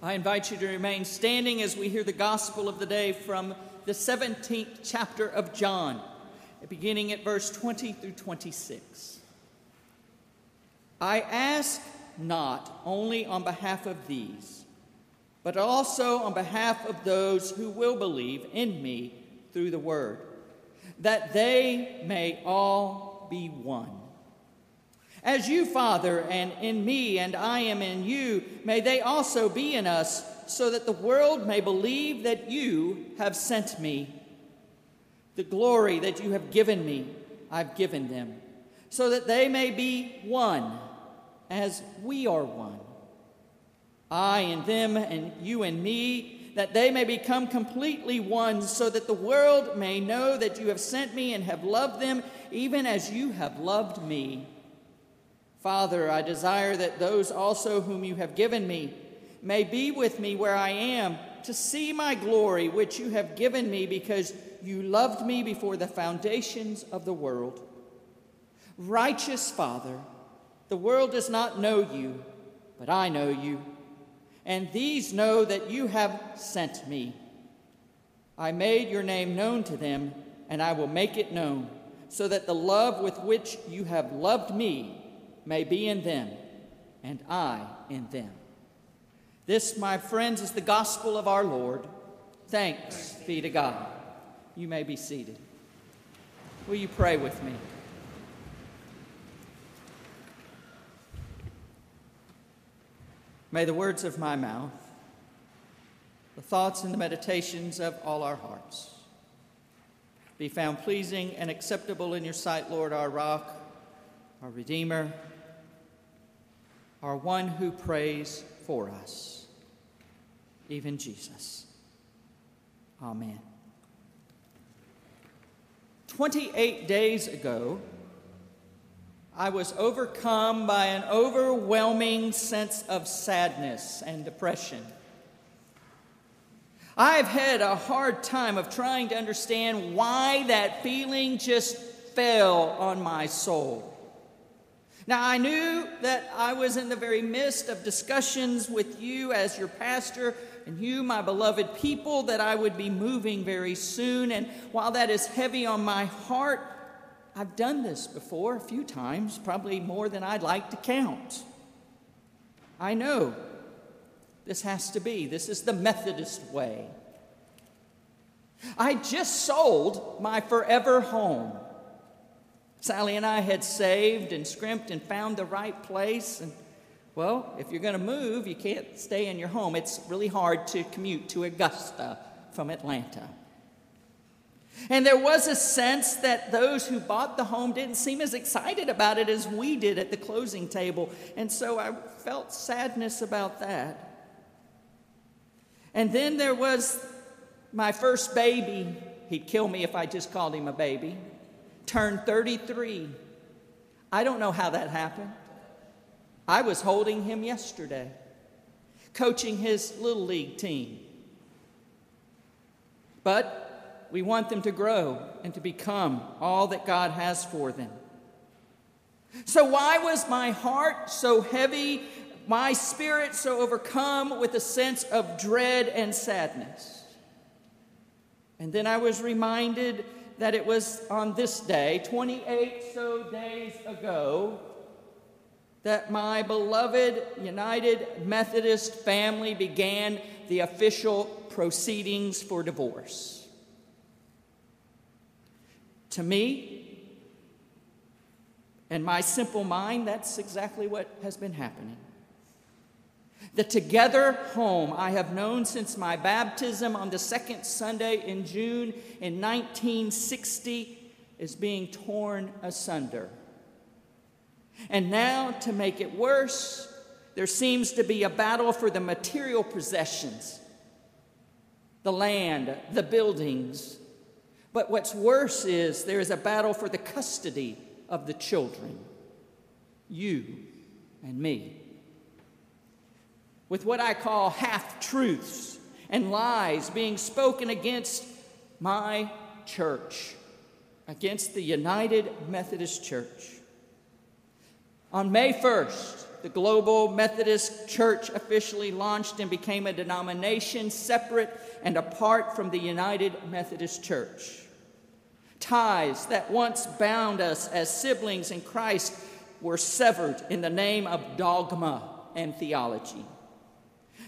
I invite you to remain standing as we hear the gospel of the day from the 17th chapter of John, beginning at verse 20 through 26. I ask not only on behalf of these, but also on behalf of those who will believe in me through the word, that they may all be one as you, Father, and in me, and I am in you, may they also be in us, so that the world may believe that you have sent me. The glory that you have given me, I've given them, so that they may be one, as we are one. I and them, and you and me, that they may become completely one, so that the world may know that you have sent me and have loved them, even as you have loved me. Father, I desire that those also whom you have given me may be with me where I am, to see my glory which you have given me because you loved me before the foundations of the world. Righteous Father, the world does not know you, but I know you, and these know that you have sent me. I made your name known to them, and I will make it known, so that the love with which you have loved me may be in them, and I in them. This, my friends, is the gospel of our Lord. Thanks be to God. You may be seated. Will you pray with me? May the words of my mouth, the thoughts and the meditations of all our hearts be found pleasing and acceptable in your sight, Lord, our rock, our Redeemer, our one who prays for us, even Jesus. Amen. 28 days ago, I was overcome by an overwhelming sense of sadness and depression. I've had a hard time of trying to understand why that feeling just fell on my soul. Now, I knew that I was in the very midst of discussions with you as your pastor and you, my beloved people, that I would be moving very soon. And while that is heavy on my heart, I've done this before a few times, probably more than I'd like to count. I know this has to be, this is the Methodist way. I just sold my forever home. Sally and I had saved and scrimped and found the right place. And, well, if you're going to move, you can't stay in your home. It's really hard to commute to Augusta from Atlanta. And there was a sense that those who bought the home didn't seem as excited about it as we did at the closing table. And so I felt sadness about that. And then there was my first baby. He'd kill me if I just called him a baby turned 33. I don't know how that happened. I was holding him yesterday, coaching his little league team. But we want them to grow and to become all that God has for them. So, why was my heart so heavy, my spirit so overcome with a sense of dread and sadness? And then I was reminded that it was on this day, 28 so days ago, that my beloved United Methodist family began the official proceedings for divorce. To me, and my simple mind, that's exactly what has been happening. The together home I have known since my baptism on the second Sunday in June in 1960 is being torn asunder. And now, to make it worse, there seems to be a battle for the material possessions the land, the buildings. But what's worse is there is a battle for the custody of the children, you and me with what I call half truths and lies being spoken against my church, against the United Methodist Church. On May 1st, the Global Methodist Church officially launched and became a denomination separate and apart from the United Methodist Church. Ties that once bound us as siblings in Christ were severed in the name of dogma and theology.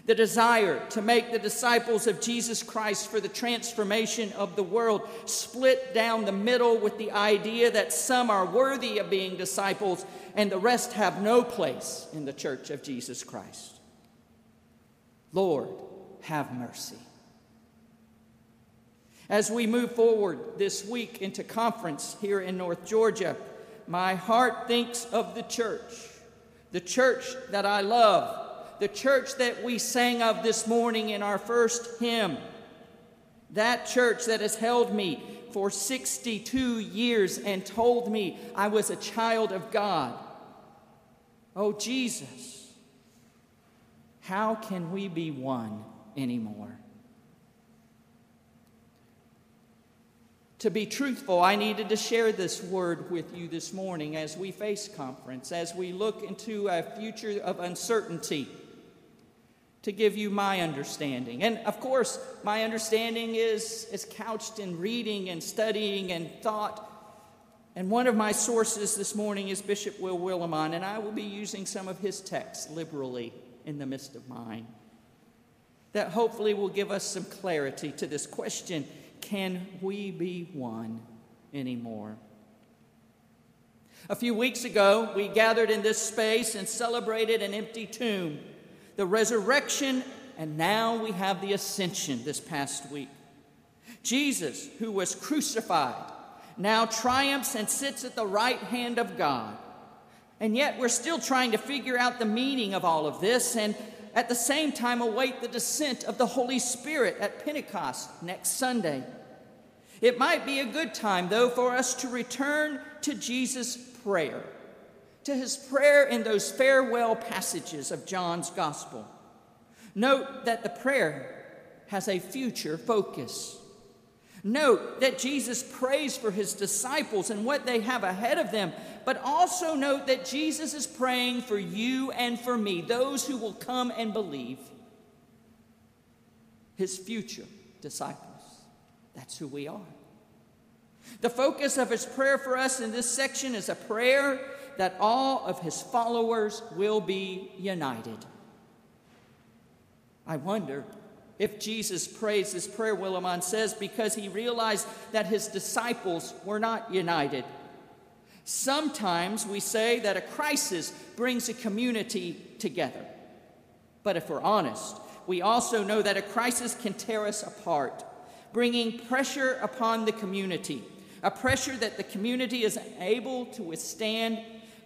The desire to make the disciples of Jesus Christ for the transformation of the world split down the middle with the idea that some are worthy of being disciples and the rest have no place in the church of Jesus Christ. Lord, have mercy. As we move forward this week into conference here in North Georgia, my heart thinks of the church, the church that I love, the church that we sang of this morning in our first hymn, that church that has held me for 62 years and told me I was a child of God. Oh, Jesus, how can we be one anymore? To be truthful, I needed to share this word with you this morning as we face conference, as we look into a future of uncertainty, to give you my understanding. And of course, my understanding is, is couched in reading and studying and thought. And one of my sources this morning is Bishop Will Willimon, and I will be using some of his texts liberally in the midst of mine. That hopefully will give us some clarity to this question can we be one anymore? A few weeks ago, we gathered in this space and celebrated an empty tomb, the resurrection, and now we have the ascension this past week. Jesus, who was crucified, now triumphs and sits at the right hand of God. And yet, we're still trying to figure out the meaning of all of this and at the same time await the descent of the Holy Spirit at Pentecost next Sunday. It might be a good time, though, for us to return to Jesus' prayer, to his prayer in those farewell passages of John's Gospel. Note that the prayer has a future focus. Note that Jesus prays for his disciples and what they have ahead of them, but also note that Jesus is praying for you and for me, those who will come and believe. His future disciples. That's who we are. The focus of his prayer for us in this section is a prayer that all of his followers will be united. I wonder if Jesus prays this prayer, Willimon says, because he realized that his disciples were not united. Sometimes we say that a crisis brings a community together. But if we're honest, we also know that a crisis can tear us apart, bringing pressure upon the community, a pressure that the community is unable to withstand.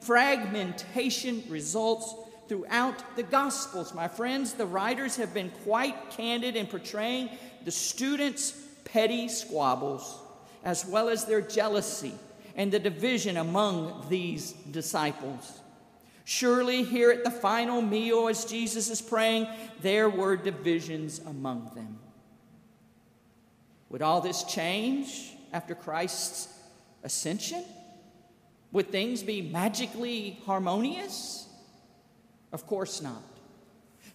Fragmentation results throughout the Gospels, my friends. The writers have been quite candid in portraying the students' petty squabbles, as well as their jealousy and the division among these disciples. Surely, here at the final meal, as Jesus is praying, there were divisions among them. Would all this change after Christ's ascension? Would things be magically harmonious? Of course not.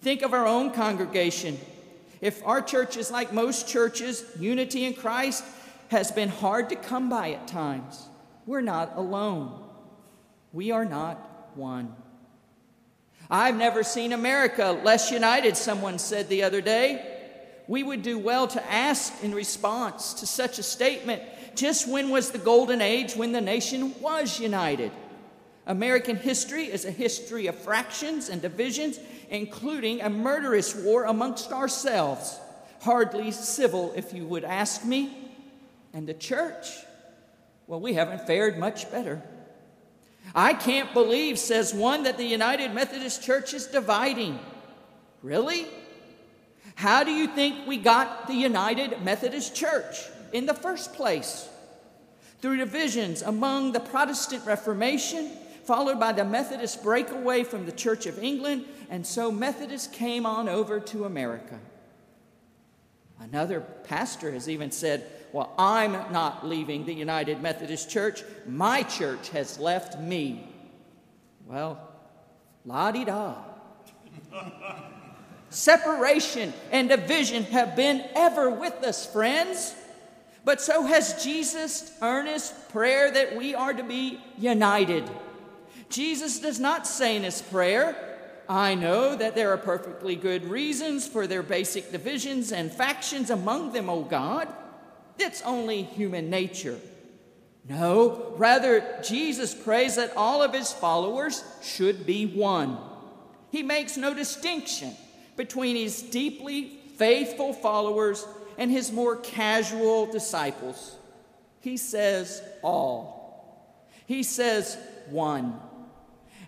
Think of our own congregation. If our church is like most churches, unity in Christ has been hard to come by at times. We're not alone. We are not one. I've never seen America less united, someone said the other day. We would do well to ask in response to such a statement just when was the golden age when the nation was united? American history is a history of fractions and divisions, including a murderous war amongst ourselves. Hardly civil, if you would ask me. And the church, well, we haven't fared much better. I can't believe, says one, that the United Methodist Church is dividing. Really? How do you think we got the United Methodist Church in the first place? Through divisions among the Protestant Reformation followed by the Methodist breakaway from the Church of England, and so Methodists came on over to America. Another pastor has even said, Well, I'm not leaving the United Methodist Church. My church has left me. Well, La di da. Separation and division have been ever with us, friends. But so has Jesus' earnest prayer that we are to be united. Jesus does not say in his prayer, I know that there are perfectly good reasons for their basic divisions and factions among them, O God. It's only human nature. No, rather, Jesus prays that all of his followers should be one. He makes no distinction between his deeply faithful followers and his more casual disciples. He says all. He says one.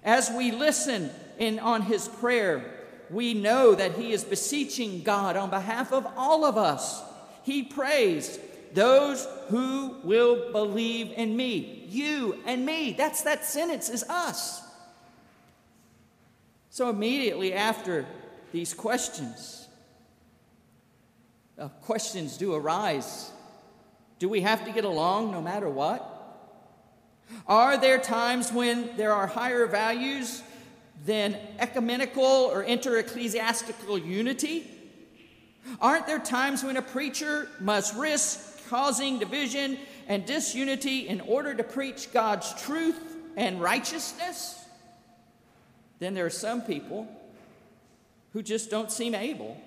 As we listen in, on his prayer, we know that he is beseeching God on behalf of all of us. He prays, Those who will believe in me. You and me. That's that sentence, is us. So immediately after these questions, uh, questions do arise. Do we have to get along no matter what? Are there times when there are higher values than ecumenical or inter-ecclesiastical unity? Aren't there times when a preacher must risk causing division and disunity in order to preach God's truth and righteousness? Then there are some people who just don't seem able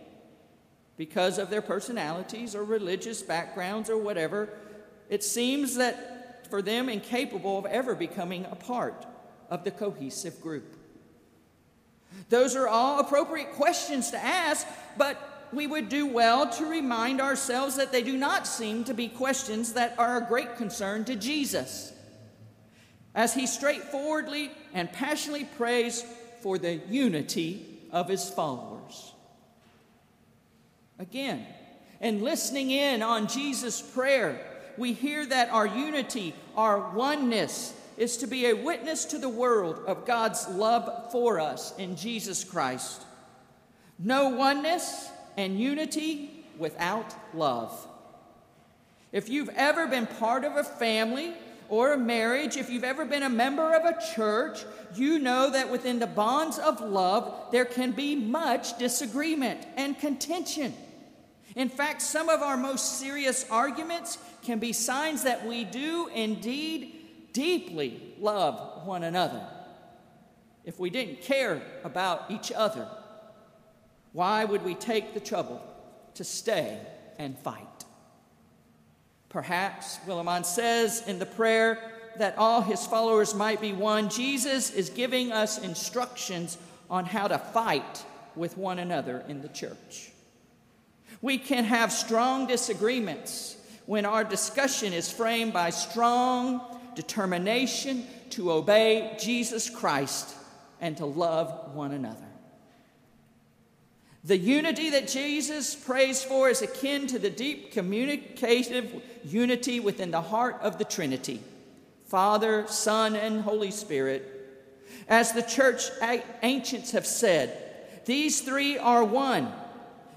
because of their personalities or religious backgrounds or whatever. It seems that for them, incapable of ever becoming a part of the cohesive group. Those are all appropriate questions to ask, but we would do well to remind ourselves that they do not seem to be questions that are a great concern to Jesus. As he straightforwardly and passionately prays for the unity of his followers. Again, and listening in on Jesus' prayer, we hear that our unity, our oneness, is to be a witness to the world of God's love for us in Jesus Christ. No oneness and unity without love. If you've ever been part of a family or a marriage, if you've ever been a member of a church, you know that within the bonds of love, there can be much disagreement and contention. In fact, some of our most serious arguments can be signs that we do indeed deeply love one another. If we didn't care about each other, why would we take the trouble to stay and fight? Perhaps Willimon says in the prayer that all his followers might be one, Jesus is giving us instructions on how to fight with one another in the church. We can have strong disagreements when our discussion is framed by strong determination to obey Jesus Christ and to love one another. The unity that Jesus prays for is akin to the deep communicative unity within the heart of the Trinity Father, Son, and Holy Spirit. As the church ancients have said, these three are one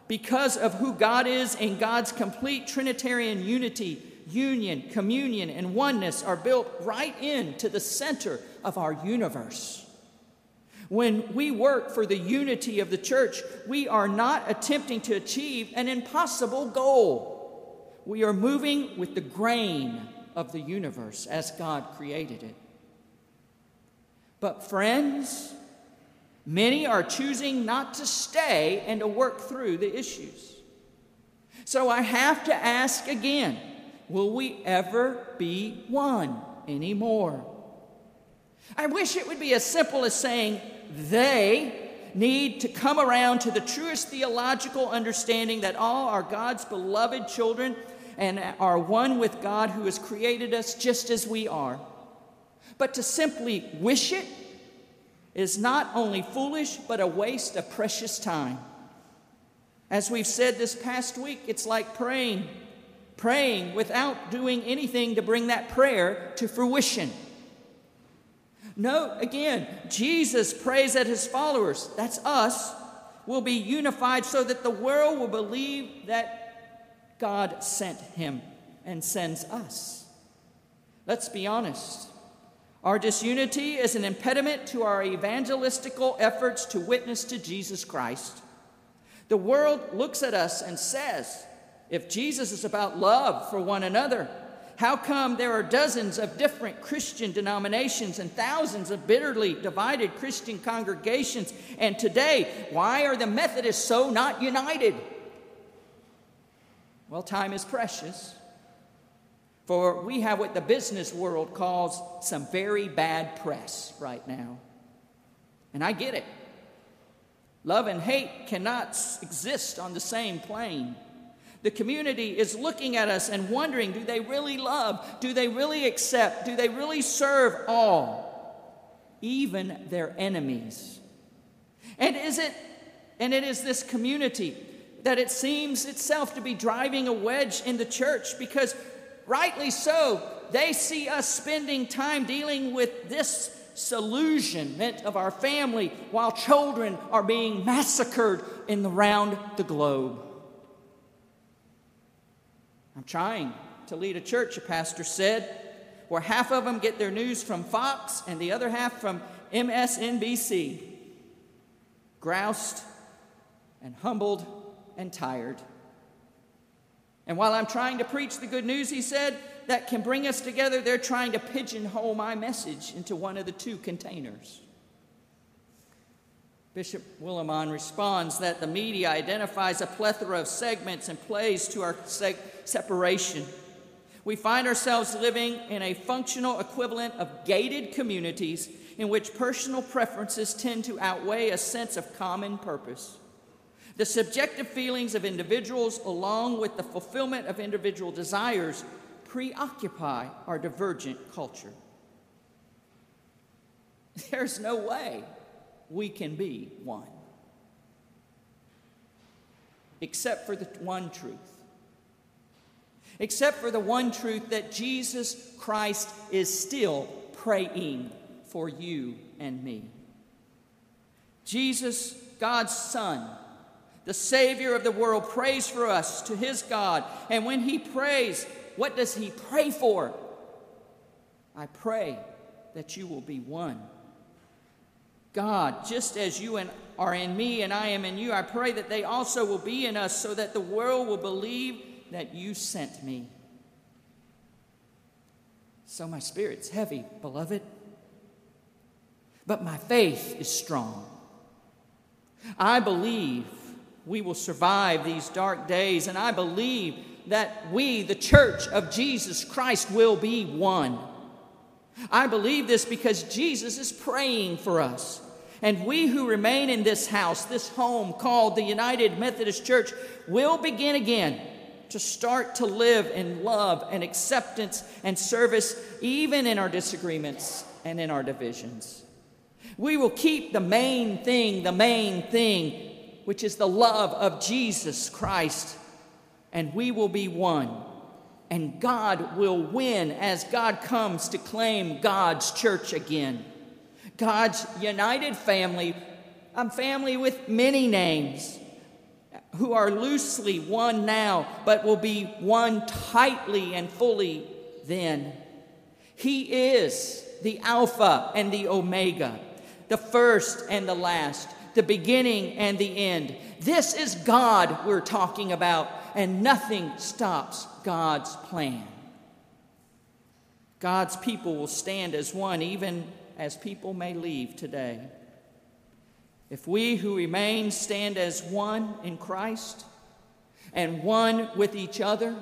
because of who God is and God's complete Trinitarian unity, union, communion, and oneness are built right into the center of our universe. When we work for the unity of the church, we are not attempting to achieve an impossible goal. We are moving with the grain of the universe as God created it. But, friends, many are choosing not to stay and to work through the issues. So I have to ask again will we ever be one anymore? I wish it would be as simple as saying, they need to come around to the truest theological understanding that all are God's beloved children and are one with God who has created us just as we are. But to simply wish it is not only foolish, but a waste of precious time. As we've said this past week, it's like praying, praying without doing anything to bring that prayer to fruition. Note again, Jesus prays that his followers, that's us, will be unified so that the world will believe that God sent him and sends us. Let's be honest. Our disunity is an impediment to our evangelistical efforts to witness to Jesus Christ. The world looks at us and says, if Jesus is about love for one another, how come there are dozens of different Christian denominations and thousands of bitterly divided Christian congregations? And today, why are the Methodists so not united? Well, time is precious. For we have what the business world calls some very bad press right now. And I get it. Love and hate cannot exist on the same plane. The community is looking at us and wondering do they really love? Do they really accept? Do they really serve all, even their enemies? And is it and it is this community that it seems itself to be driving a wedge in the church because rightly so they see us spending time dealing with this disillusionment of our family while children are being massacred in the round the globe. I'm trying to lead a church, a pastor said, where half of them get their news from Fox and the other half from MSNBC. Groused and humbled and tired. And while I'm trying to preach the good news, he said, that can bring us together, they're trying to pigeonhole my message into one of the two containers. Bishop Willimon responds that the media identifies a plethora of segments and plays to our separation. We find ourselves living in a functional equivalent of gated communities in which personal preferences tend to outweigh a sense of common purpose. The subjective feelings of individuals, along with the fulfillment of individual desires, preoccupy our divergent culture. There's no way we can be one. Except for the one truth. Except for the one truth that Jesus Christ is still praying for you and me. Jesus, God's Son, the Savior of the world, prays for us to his God. And when he prays, what does he pray for? I pray that you will be one God, just as you and are in me and I am in you, I pray that they also will be in us so that the world will believe that you sent me. So my spirit's heavy, beloved, but my faith is strong. I believe we will survive these dark days, and I believe that we, the church of Jesus Christ, will be one. I believe this because Jesus is praying for us. And we who remain in this house, this home called the United Methodist Church, will begin again to start to live in love and acceptance and service, even in our disagreements and in our divisions. We will keep the main thing, the main thing, which is the love of Jesus Christ, and we will be one. And God will win as God comes to claim God's church again. God's united family, a family with many names, who are loosely one now, but will be one tightly and fully then. He is the Alpha and the Omega, the first and the last, the beginning and the end. This is God we're talking about, and nothing stops God's plan. God's people will stand as one even as people may leave today. If we who remain stand as one in Christ and one with each other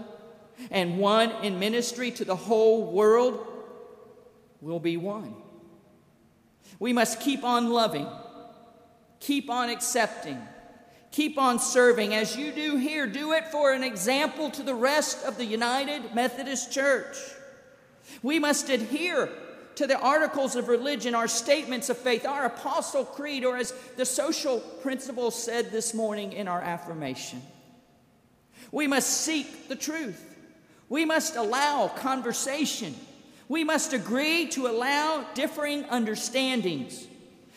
and one in ministry to the whole world, we'll be one. We must keep on loving, keep on accepting, keep on serving. As you do here, do it for an example to the rest of the United Methodist Church. We must adhere to the articles of religion, our statements of faith, our apostle creed, or as the social principle said this morning in our affirmation. We must seek the truth. We must allow conversation. We must agree to allow differing understandings.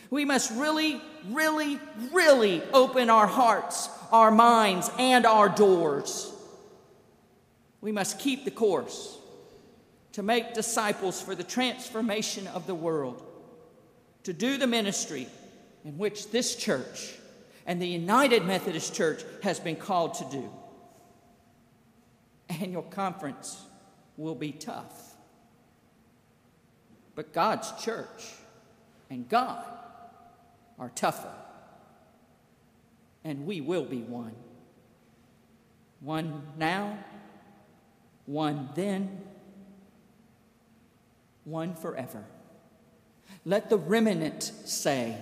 We must really, really, really open our hearts, our minds, and our doors. We must keep the course to make disciples for the transformation of the world, to do the ministry in which this church and the United Methodist Church has been called to do. Annual conference will be tough. But God's church and God are tougher. And we will be one. One now, one then, one forever. Let the remnant say,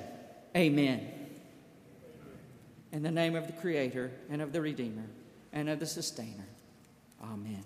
Amen. In the name of the Creator and of the Redeemer and of the Sustainer. Amen.